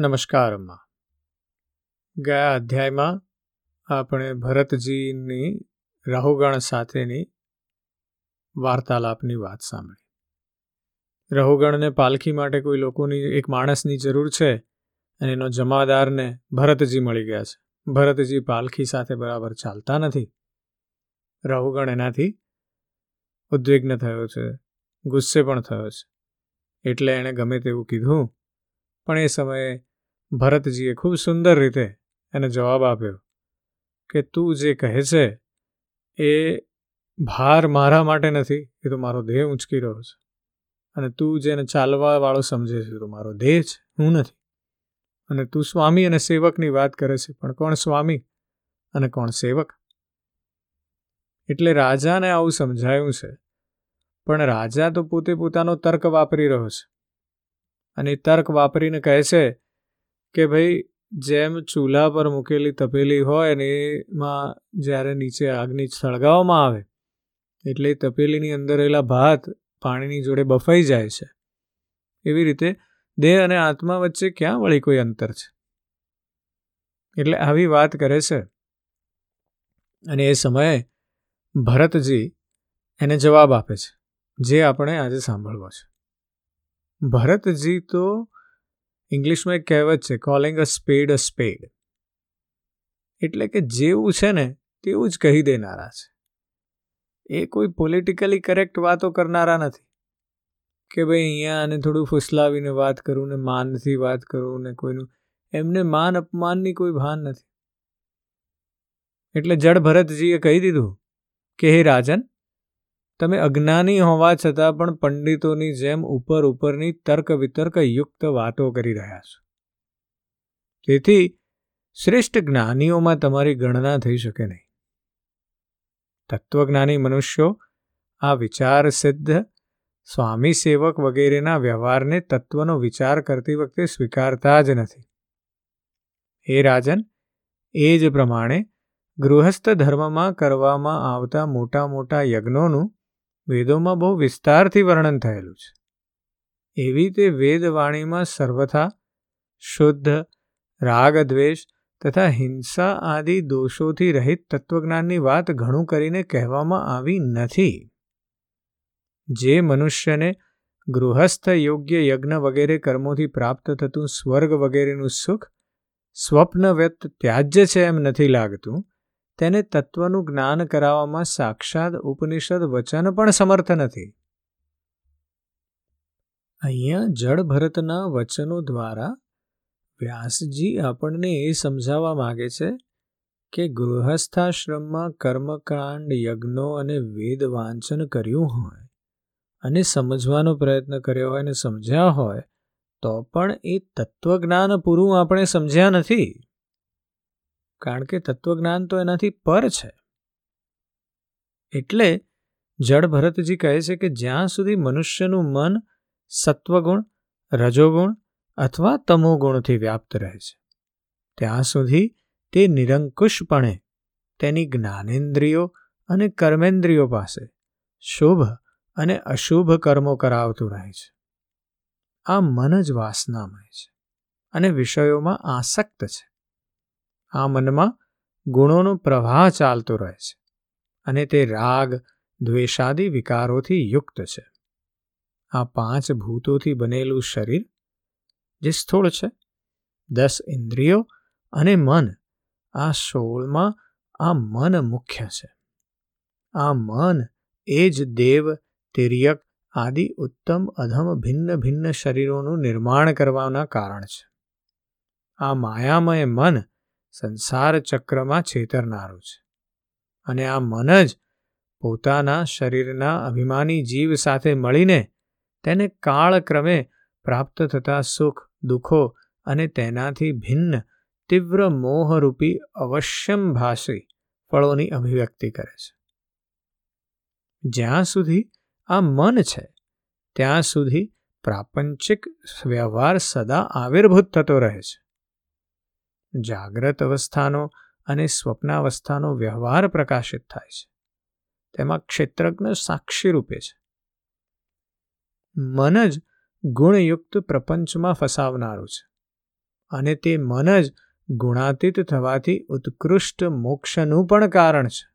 નમસ્કાર, અમ્મા. ગયા અધ્યાયમાં આપણે ભરતજીની રાહુગણ સાથેની વાર્તાલાપની વાત સાંભળી. રહુગણને પાલખી માટે કોઈ લોકોની, એક માણસની જરૂર છે અને એનો જમાદારને ભરતજી મળી ગયા છે. ભરતજી પાલખી સાથે બરાબર ચાલતા નથી. રહુગણ એનાથી ઉદ્વિગ્ન થયો છે, ગુસ્સે પણ થયો છે. એટલે એણે ગમે તેવું કીધું, પણ એ સમયે ભરતજીએ ખૂબ સુંદર રીતે એને જવાબ આપ્યો કે તું જે કહે છે એ ભાર મારા માટે નથી, એ તો મારો દેહ ઊંચકી રહ્યો છે. અને તું જેને ચાલવાવાળો સમજે છે તો મારો દેહ છે, હું નથી. અને તું સ્વામી અને સેવકની વાત કરે છે, પણ કોણ સ્વામી અને કોણ સેવક? એટલે રાજાને આવું સમજાયું છે, પણ રાજા તો પોતે પોતાનો તર્ક વાપરી રહ્યો છે. અને એ તર્ક વાપરીને કહે છે કે ભાઈ, જેમ ચૂલા પર મૂકેલી તપેલી હોય ને એમાં જ્યારે નીચે આગની સળગાવવામાં આવે, એટલે તપેલીની અંદર રહેલા ભાત પાણીની જોડે બફાઈ જાય છે. એવી રીતે દેહ અને આત્મા વચ્ચે ક્યાં વળી કોઈ અંતર છે? એટલે આવી વાત કરે છે. અને એ સમયે ભરતજી એને જવાબ આપે છે, જે આપણે આજે સાંભળવો છે. ભરતજી તો ઇંગ્લિશમાં એક કહેવત છે કોલિંગ અ સ્પેડ અ સ્પેડ એટલે કે જેવું છે ને, તેવું જ કહી દેનારા છે. એ કોઈ પોલિટિકલી કરેક્ટ વાતો કરનારા નથી. કે ભાઈ, અહીંયા આને થોડું ફૂસલાવીને વાત કરું ને માનથી વાત કરું ને કોઈનું, એમને માન અપમાનની કોઈ ભાન નથી. એટલે જડ ભરતજીએ કહી દીધું કે, હે રાજન તમે અજ્ઞાની હોવા છતાં પણ પંડિતોની જેમ ઉપર ઉપરની તર્ક વિતર્ક યુક્ત વાતો કરી રહ્યા છો. તેથી શ્રેષ્ઠ જ્ઞાનીઓમાં તમારી ગણના થઈ શકે નહીં. તત્વજ્ઞાની મનુષ્યો આ વિચાર સિદ્ધ સ્વામી સેવક વગેરેના વ્યવહારને તત્વનો વિચાર કરતી વખતે સ્વીકારતા જ નથી. હે રાજન, એ જ પ્રમાણે ગૃહસ્થ ધર્મમાં કરવામાં આવતા મોટા મોટા યજ્ઞોનું વેદોમાં બહુ વિસ્તારથી વર્ણન થયેલું છે. એવી તે વેદવાણીમાં સર્વથા, શુદ્ધ રાગ દ્વેષ તથા હિંસા આદિ દોષોથી રહિત તત્વજ્ઞાનની વાત ઘણું કરીને કહેવામાં આવી નથી. જે મનુષ્યને ગૃહસ્થ યોગ્ય યજ્ઞ વગેરે કર્મોથી પ્રાપ્ત થતું સ્વર્ગ વગેરેનું સુખ સ્વપ્ન વ્યક્ત ત્યાજ્ય છે એમ નથી લાગતું તેને તત્વનું જ્ઞાન કરાવવામાં સાક્ષાત ઉપનિષદ વચન પણ સમર્થ નથી. અહીંયા જળ ભરતના વચનો દ્વારા વ્યાસજી આપણને એ સમજાવવા માગે છે કે ગૃહસ્થાશ્રમમાં કર્મકાંડ, યજ્ઞો અને વેદ વાંચન કર્યું હોય અને સમજવાનો પ્રયત્ન કર્યો હોય અને સમજ્યા હોય તો પણ એ તત્વજ્ઞાન પૂરું આપણે સમજ્યા નથી. કારણ કે તત્વજ્ઞાન તો એનાથી પર છે. એટલે જળ ભરતજી કહે છે કે જ્યાં સુધી મનુષ્યનું મન સત્વગુણ, રજોગુણ અથવા તમોગુણથી વ્યાપ્ત રહે છે, ત્યાં સુધી તે નિરંકુશપણે તેની જ્ઞાનેન્દ્રિયો અને કર્મેન્દ્રિયો પાસે શુભ અને અશુભ કર્મો કરાવતું રહે છે. આ મન જ વાસનામય છે અને વિષયોમાં આસક્ત છે. આ મનમાં ગુણોનો પ્રવાહ ચાલતો રહે છે અને તે રાગ દ્વેષાદી વિકારોથી યુક્ત છે. આ પાંચ ભૂતોથી બનેલું શરીર જે સ્થૂળ છે, દસ ઇન્દ્રિયો અને મન, આ સોળમાં આ મન મુખ્ય છે. આ મન એ જ દેવ, તિર્યક આદિ ઉત્તમ, અધમ, ભિન્ન ભિન્ન શરીરોનું નિર્માણ કરવાના કારણ છે. આ માયામય મન સંસાર ચક્રમાં છેતરનારું છે. અને આ મન જ પોતાના શરીરના અભિમાની જીવ સાથે મળીને તેને કાળક્રમે પ્રાપ્ત થતા સુખ, દુઃખો અને તેનાથી ભિન્ન, તીવ્ર મોહરૂપી અવશ્યમભાષી ફળોની અભિવ્યક્તિ કરે છે. જ્યાં સુધી આ મન છે, ત્યાં સુધી પ્રાપંચિક વ્યવહાર સદા આવિર્ભૂત થતો રહે છે. જાગ્રત અવસ્થાનો અને સ્વપ્નાવસ્થાનો વ્યવહાર પ્રકાશિત થાય છે. તેમાં ક્ષેત્રજ્ઞ સાક્ષી રૂપે છે. મન જ ગુણયુક્ત પ્રપંચમાં ફસાવનારું છે અને તે મન જ ગુણાતીત થવાથી ઉત્કૃષ્ટ મોક્ષનું પણ કારણ છે.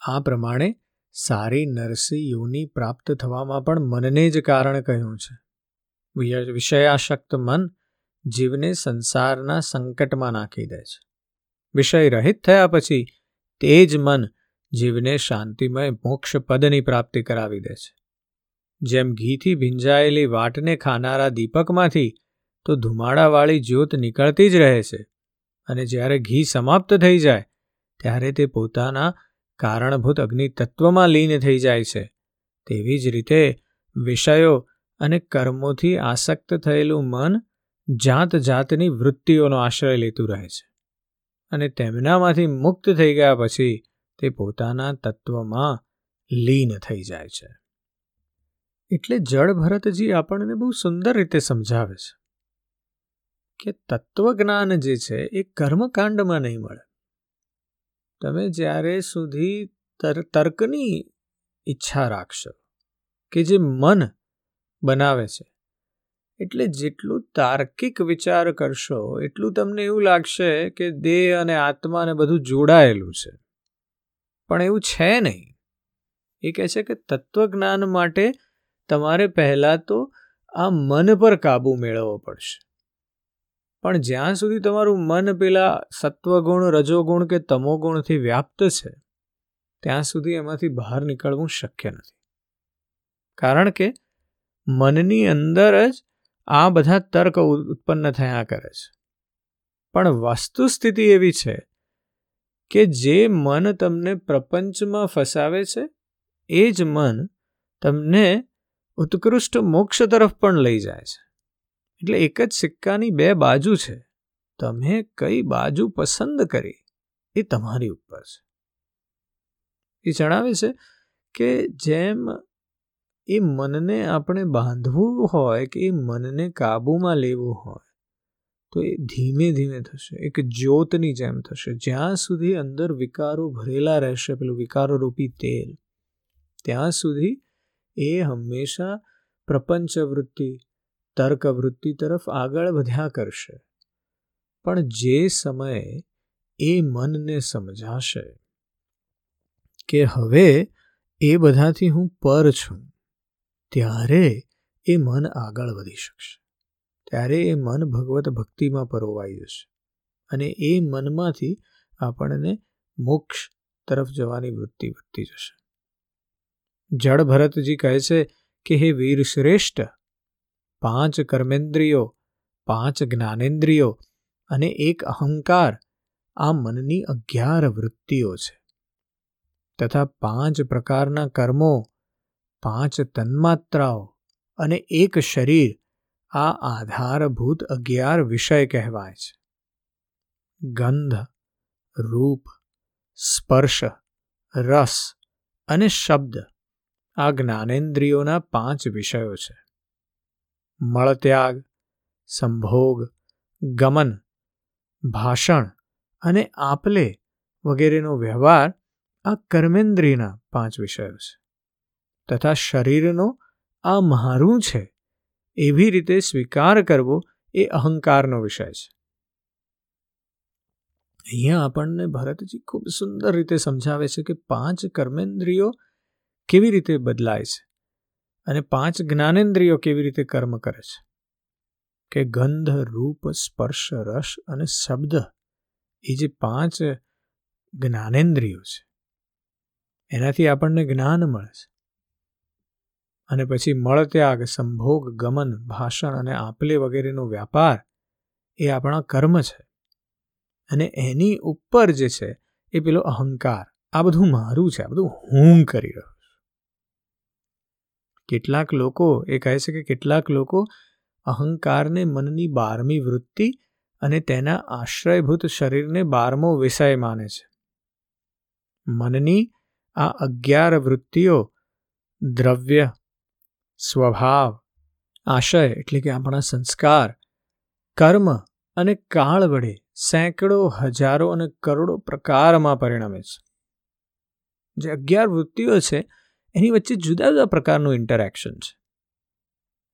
આ પ્રમાણે સારી નરસિંહ યોની પ્રાપ્ત થવામાં પણ મનને જ કારણ કહ્યું છે. વિષયાશક્ત મન જીવને સંસારના સંકટમાં નાખી દે છે. વિષય રહિત થયા પછી તે જ મન જીવને શાંતિમય મોક્ષ પદની પ્રાપ્તિ કરાવી દે છે. જેમ ઘીથી ભીંજાયેલી વાટને ખાનારા દીપકમાંથી તો ધુમાડાવાળી જ્યોત નીકળતી જ રહે છે અને જ્યારે ઘી સમાપ્ત થઈ જાય ત્યારે તે પોતાના કારણભૂત અગ્નિ તત્વમાં લીન થઈ જાય છે. તેવી જ રીતે વિષયો અને કર્મોથી આસક્ત થયેલું મન જાત જાતની વૃત્તિઓનો આશ્રય લેતું રહે છે અને તેમનામાંથી મુક્ત થઈ ગયા પછી તે પોતાના તત્વમાં લીન થઈ જાય છે. એટલે જળ ભરતજી આપણને બહુ સુંદર રીતે સમજાવે છે કે તત્વજ્ઞાન જે છે એ કર્મકાંડમાં નહીં મળે. તમે જ્યારે સુધી તર્કની ઈચ્છા રાખશો કે જે મન બનાવે છે એટલે જેટલું તાર્કિક વિચાર કરશો, એટલું તમને એવું લાગશે કે દેહ અને આત્માને બધું જોડાયેલું છે. પણ એવું છે નહીં. એ કહે છે કે તત્વજ્ઞાન માટે તમારે પહેલાં તો આ મન પર કાબૂ મેળવવો પડશે. પણ જ્યાં સુધી તમારું મન પેલા સત્વગુણ, રજોગુણ કે તમોગુણથી વ્યાપ્ત છે, ત્યાં સુધી એમાંથી બહાર નીકળવું શક્ય નથી. કારણ કે મનની અંદર જ આ બધા તર્ક ઉત્પન્ન થયા કરે છે. પણ વસ્તુસ્થિતિ એવી છે કે જે મન તમને પ્રપંચમાં ફસાવે છે, એ જ મન તમને ઉત્કૃષ્ટ મોક્ષ તરફ પણ લઈ જાય છે. એટલે એક જ સિક્કાની બે બાજુ છે. તમે કઈ બાજુ પસંદ કરી એ તમારી ઉપર છે. એ જણાવે છે કે જેમ એ મનને આપણે બાંધવું હોય કે એ મનને કાબૂમાં લેવું હોય, તો એ ધીમે ધીમે થશે. એક જ્યોતની જેમ થશે. જ્યાં સુધી અંદર વિકારો ભરેલા રહેશે, પેલું વિકારોરૂપી તેલ, ત્યાં સુધી એ હંમેશા પ્રપંચ વૃત્તિ તર્ક તરફ આગળ વધ્યા કરશે. પણ જે સમયે એ મનને સમજાશે કે હવે એ બધાથી હું પર છું ત્યારે એ મન આગળ વધી શકશે. ત્યારે એ મન ભગવત ભક્તિમાં પરોવાઈ જશે અને એ મનમાંથી આપણને મોક્ષ તરફ જવાની વૃત્તિ વધતી જશે. જળ ભરતજી કહે છે કે, હે વીર શ્રેષ્ઠ, પાંચ કર્મેન્દ્રિયો, પાંચ જ્ઞાનેન્દ્રિયો અને એક અહંકાર આ મનની અગિયાર વૃત્તિઓ છે. તથા પાંચ પ્રકારના કર્મો પાંચ તન્માત્રાઓ અને એક શરીર આ આધારભૂત અગિયાર વિષય કહેવાય છે. ગંધ, રૂપ, સ્પર્શ, રસ અને શબ્દ આ જ્ઞાનેન્દ્રિયોના પાંચ વિષયો છે. મળત્યાગ, સંભોગ, ગમન, ભાષણ અને આપલે વગેરેનો વ્યવહાર આ કર્મેન્દ્રિયના પાંચ વિષયો છે. તથા શરીરનો આ મારું છે, એવી રીતે સ્વીકાર કરવો એ અહંકારનો વિષય છે. અહીંયા આપણને ભરતજી ખૂબ સુંદર રીતે સમજાવે છે કે પાંચ કર્મેન્દ્રિયો કેવી રીતે બદલાય છે અને પાંચ જ્ઞાનેન્દ્રિયો કેવી રીતે કર્મ કરે છે. કે ગંધ, રૂપ, સ્પર્શ, રસ અને શબ્દ એ જે પાંચ જ્ઞાનેન્દ્રિયો છે. એનાથી આપણને જ્ઞાન મળે છે. અને પછી મળત્યાગ, સંભોગ, ગમન, ભાષણ અને આપલે વગેરેનો વ્યાપાર એ આપણા કર્મ છે. અને એની ઉપર જે છે એ પેલો અહંકાર. આ બધું મારું છે, આ બધું હું કરી રહ્યો છું. કેટલાક લોકો એ કહે છે કે કેટલાક લોકો અહંકારને મનની બારમી વૃત્તિ અને તેના આશ્રયભૂત શરીરને બારમો વિષય માને છે. મનની આ અગિયાર વૃત્તિઓ દ્રવ્ય સ્વભાવ, આશય એટલે કે આપણા સંસ્કાર, કર્મ અને કાળ વડે સેંકડો, હજારો અને કરોડો પ્રકારમાં પરિણમે છે. જે અગિયાર વૃત્તિઓ છે, એની વચ્ચે જુદા જુદા પ્રકારનું ઇન્ટરેક્શન છે.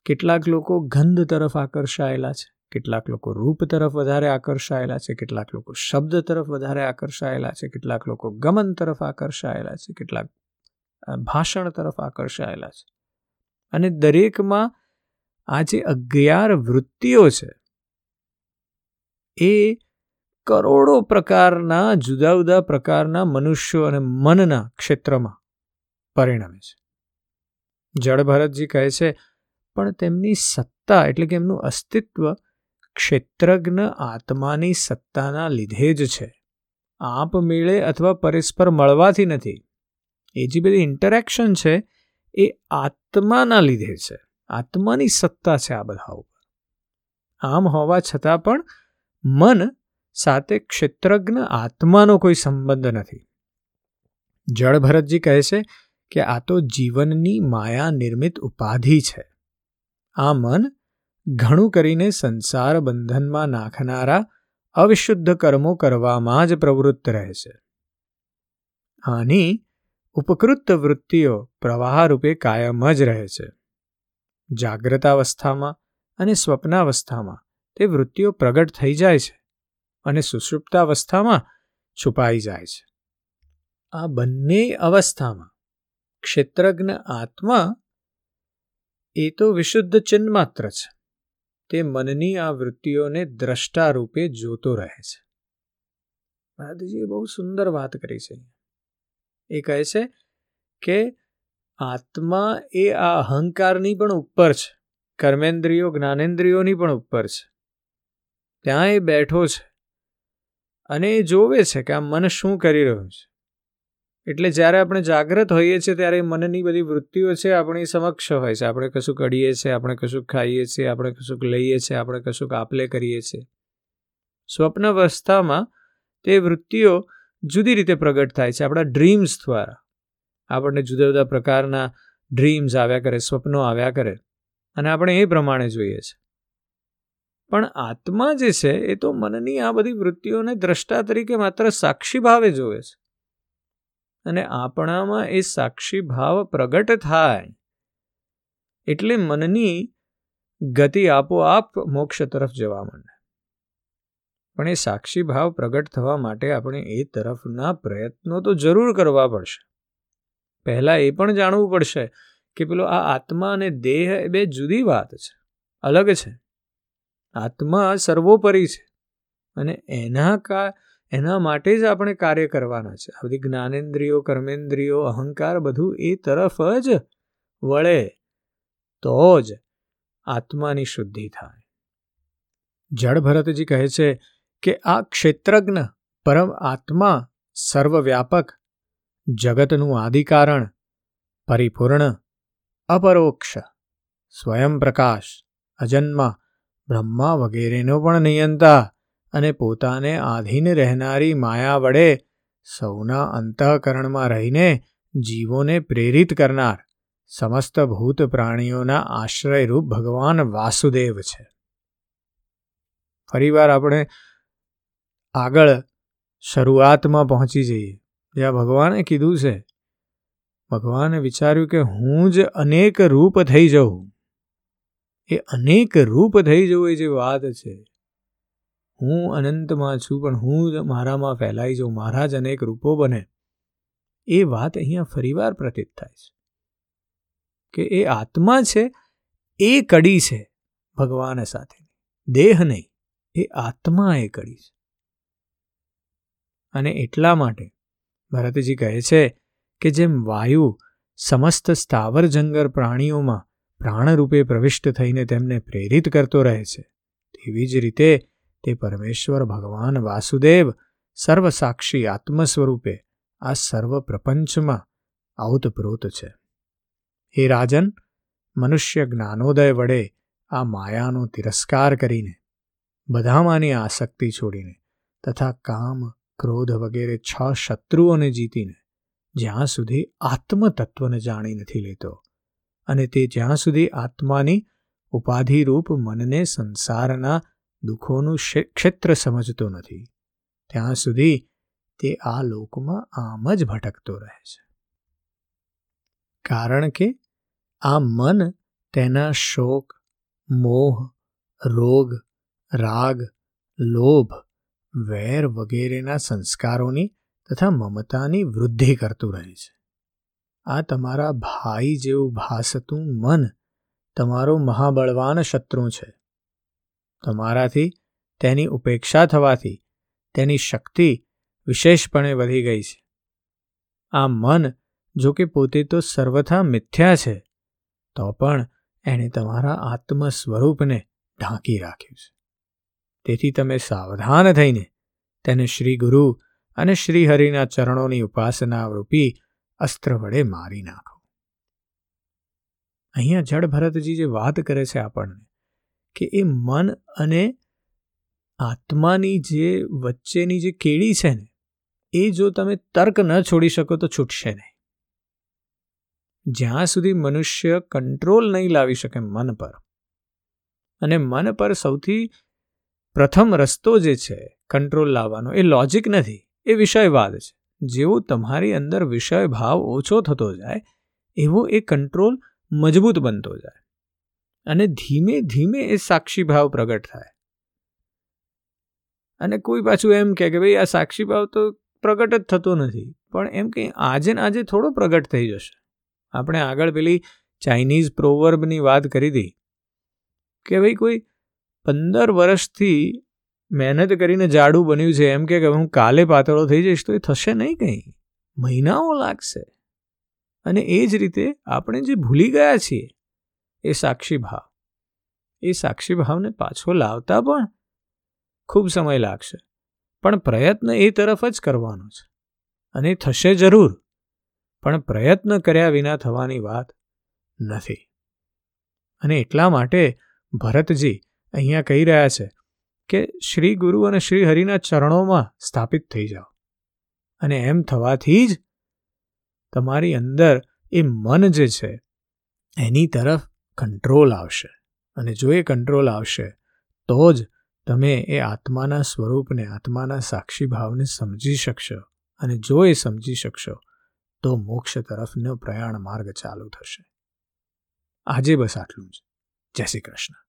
કેટલાક લોકો ગંધ તરફ આકર્ષાયેલા છે, કેટલાક લોકો રૂપ તરફ વધારે આકર્ષાયેલા છે, કેટલાક લોકો શબ્દ તરફ વધારે આકર્ષાયેલા છે, કેટલાક લોકો ગમન તરફ આકર્ષાયેલા છે, કેટલાક ભાષણ તરફ આકર્ષાયેલા છે. અને દરેકમાં આ જે અગિયાર વૃત્તિઓ છે, એ કરોડો પ્રકારના, જુદા જુદા પ્રકારના મનુષ્યો અને મનના ક્ષેત્રમાં પરિણમે છે. જળ ભરતજી કહે છે, પણ તેમની સત્તા એટલે કે એમનું અસ્તિત્વ ક્ષેત્રજ્ઞ આત્માની સત્તાના લીધે જ છે. આપ મેળે અથવા પરસ્પર મળવાથી નથી. એ જે બધી ઇન્ટરેક્શન છે એ આત્માના લીધે છે. આત્માની સત્તા છે આ બધા ઉપર. આમ હોવા છતાં પણ મન સાથે ક્ષેત્રજ્ઞ આત્માનો કોઈ સંબંધ નથી. જળ ભરતજી કહે છે કે આ તો જીવનની માયા નિર્મિત ઉપાધિ છે. આ મન ઘણું કરીને સંસાર બંધનમાં નાખનારા અવિશુદ્ધ કર્મો કરવામાં જ પ્રવૃત્ત રહે છે. આની ઉપકૃત વૃત્તિઓ પ્રવાહ રૂપે કાયમ જ રહે છે. જાગ્રતાવસ્થામાં અને સ્વપ્નાવસ્થામાં તે વૃત્તિઓ પ્રગટ થઈ જાય છે અને સુષુપ્તાવસ્થામાં છુપાઈ જાય છે. આ બંને અવસ્થામાં ક્ષેત્રજ્ઞ આત્મા એ તો વિશુદ્ધ ચિન્હ માત્ર છે. તે મનની આ વૃત્તિઓને દ્રષ્ટા રૂપે જોતો રહે છે. મહારાજજીએ બહુ સુંદર વાત કરી છે. એ કહે છે કે આત્મા એ આ અહંકારની પણ ઉપર છે, કર્મેન્દ્રિયો, જ્ઞાનેન્દ્રિયોની પણ ઉપર છે. ત્યાં એ બેઠો છે અને એ જોવે છે કે આ મન શું કરી રહ્યું છે. એટલે જ્યારે આપણે જાગ્રત હોઈએ છીએ ત્યારે મનની બધી વૃત્તિઓ છે આપણી સમક્ષ હોય છે. આપણે કશું કડીએ છીએ, આપણે કશું ખાઈએ છીએ, આપણે કશુંક લઈએ છીએ, આપણે કશુંક આપલે કરીએ છીએ. સ્વપ્ન અવસ્થામાં તે વૃત્તિઓ જુદી રીતે પ્રગટ થાય છે. આપણા ડ્રીમ્સ દ્વારા. આપણને જુદા જુદા પ્રકારના ડ્રીમ્સ આવ્યા કરે, સ્વપ્નો આવ્યા કરે. અને આપણે એ પ્રમાણે જોઈએ છે. પણ આત્મા જે છે, એ તો મનની આ બધી વૃત્તિઓને દ્રષ્ટા તરીકે માત્ર સાક્ષી ભાવે જોવે છે. અને આપણામાં એ સાક્ષી ભાવ પ્રગટ થાય એટલે મનની ગતિ આપોઆપ મોક્ષ તરફ જવા માંડે. પણ એ સાક્ષી ભાવ પ્રગટ થવા માટે આપણે એ તરફના પ્રયત્નો તો જરૂર કરવા પડશે. પહેલાં એ પણ જાણવું પડશે કે પેલો આ આત્મા અને દેહ એ બે જુદી વાત છે, અલગ છે. આત્મા સર્વોપરી છે અને એના કા, એના માટે જ આપણે કાર્ય કરવાના છે. આ બધી જ્ઞાનેન્દ્રિયો, કર્મેન્દ્રિયો, અહંકાર બધું એ તરફ જ વળે તો જ આત્માની શુદ્ધિ થાય. જળ ભરતજી કહે છે કે આ ક્ષેત્રજ્ઞ પરમ આત્મા સર્વવ્યાપક, જગતનું આદિકારણ, પરિપૂર્ણ, અપરોક્ષ, સ્વયં પ્રકાશ, અજન્મા, બ્રહ્મા વગેરેનો પણ નિયંતા અને પોતાને આધીન રહેનારી માયા વડે સૌના અંતઃકરણમાં રહીને જીવોને પ્રેરિત કરનાર સમસ્ત ભૂત પ્રાણીઓના આશ્રયરૂપ ભગવાન વાસુદેવ છે. ફરીવાર આપણે આગળ શરૂઆતમાં પહોંચી જઈએ. જ્યાં ભગવાને કીધું છે, ભગવાને વિચાર્યું કે હું જ અનેક રૂપ થઈ જઉં. એ અનેક રૂપ થઈ જવું એ જે વાત છે, હું અનંતમાં છું, પણ હું જ મારામાં ફેલાઈ જાઉં, મારા જ અનેક રૂપો બને. એ વાત અહીંયા ફરીવાર પ્રતીત થાય છે કે એ આત્મા છે, એ કડી છે ભગવાન સાથે. દેહ નહીં, એ આત્મા એ કડી છે. અને એટલા માટે ભરતજી કહે છે કે જેમ વાયુ સમસ્ત સ્થાવર જંગર પ્રાણીઓમાં પ્રાણરૂપે પ્રવિષ્ટ થઈને તેમને પ્રેરિત કરતો રહે છે, તેવી જ રીતે તે પરમેશ્વર ભગવાન વાસુદેવ સર્વસાક્ષી આત્મ સ્વરૂપે આ સર્વ પ્રપંચમાં આવતપ્રોત છે. હે રાજન, મનુષ્ય જ્ઞાનોદય વડે આ માયાનો તિરસ્કાર કરીને બધામાંની આસક્તિ છોડીને તથા કામ ક્રોધ વગેરે છ શત્રુઓને જીતીને જ્યાં સુધી આત્મતત્વને જાણી નથી લેતો અને તે જ્યાં સુધી આત્માની ઉપાધિરૂપ મનને સંસારના દુઃખોનું ક્ષેત્ર સમજતો નથી, ત્યાં સુધી તે આ લોકમાં આમ જ ભટકતો રહે છે. કારણ કે આ મન તેના શોક, મોહ, રોગ, રાગ, લોભ વેર વગેરેના સંસ્કારોની તથા મમતાની વૃદ્ધિ કરતું રહે છે. આ તમારા ભાઈ જેવું ભાસતું મન તમારો મહાબળવાન શત્રુ છે. તમારાથી તેની ઉપેક્ષા થવાથી તેની શક્તિ વિશેષપણે વધી ગઈ છે. આ મન જો કે પોતે તો સર્વથા મિથ્યા છે, તો પણ એણે તમારા આત્મ સ્વરૂપને ઢાંકી રાખ્યું છે. તેથી તમે સાવધાન થઈને તેને શ્રી ગુરુ અને શ્રી હરિના ચરણોની ઉપાસના રૂપી અસ્ત્ર વડે મારી નાખો. અહીંયા જડ ભરતજી જે વાત કરે છે આપણને કે એ મન અને આત્માની જે વચ્ચેની જે કેડી છે ને, એ જો તમે તર્ક ન છોડી શકો તો છૂટશે નહીં. જ્યાં સુધી મનુષ્ય કંટ્રોલ નહીં લાવી શકે મન પર, અને મન પર સૌથી પ્રથમ રસ્તો જે છે કંટ્રોલ લાવવાનો, એ લોજિક નથી. એ વિષયવાદ છે. જેવો તમારી અંદર વિષય ભાવ ઓછો થતો જાય, એવો એ કંટ્રોલ મજબૂત બનતો જાય. અને ધીમે ધીમે એ સાક્ષી ભાવ પ્રગટ થાય. અને કોઈ પાછું એમ કહે કે ભાઈ, આ સાક્ષી ભાવ તો પ્રગટ જ થતો નથી, પણ એમ કે આજે ને આજે થોડો પ્રગટ થઈ જશે. આપણે આગળ પેલી ચાઇનીઝ પ્રોવર્બની વાત કરી હતી કે ભાઈ કોઈ પંદર વર્ષથી મહેનત કરીને જાડું બન્યું છે. એમ કે હું કાલે પાતળો થઈ જઈશ તો એ થશે નહીં કંઈ. મહિનાઓ લાગશે. અને એ જ રીતે આપણે જે ભૂલી ગયા છીએ, એ સાક્ષી ભાવ. એ સાક્ષી ભાવને પાછો લાવતા પણ ખૂબ સમય લાગશે. પણ પ્રયત્ન એ તરફ જ કરવાનો છે. અને થશે જરૂર, પણ પ્રયત્ન કર્યા વિના થવાની વાત નથી. અને એટલા માટે ભરતજી અહીંયા કહી રહ્યા છે કે શ્રી ગુરુ અને શ્રી હરિના ચરણોમાં સ્થાપિત થઈ જાઓ. અને એમ થવાથી જ તમારી અંદર એ મન જે છે, એની તરફ કંટ્રોલ આવશે. અને જો એ કંટ્રોલ આવશે, તો જ તમે એ આત્માના સ્વરૂપને, આત્માના સાક્ષી ભાવને સમજી શકશો. અને જો એ સમજી શકશો, તો મોક્ષ તરફનો પ્રયાણ માર્ગ ચાલુ થશે. આજે બસ આટલું જ. જય શ્રી કૃષ્ણ.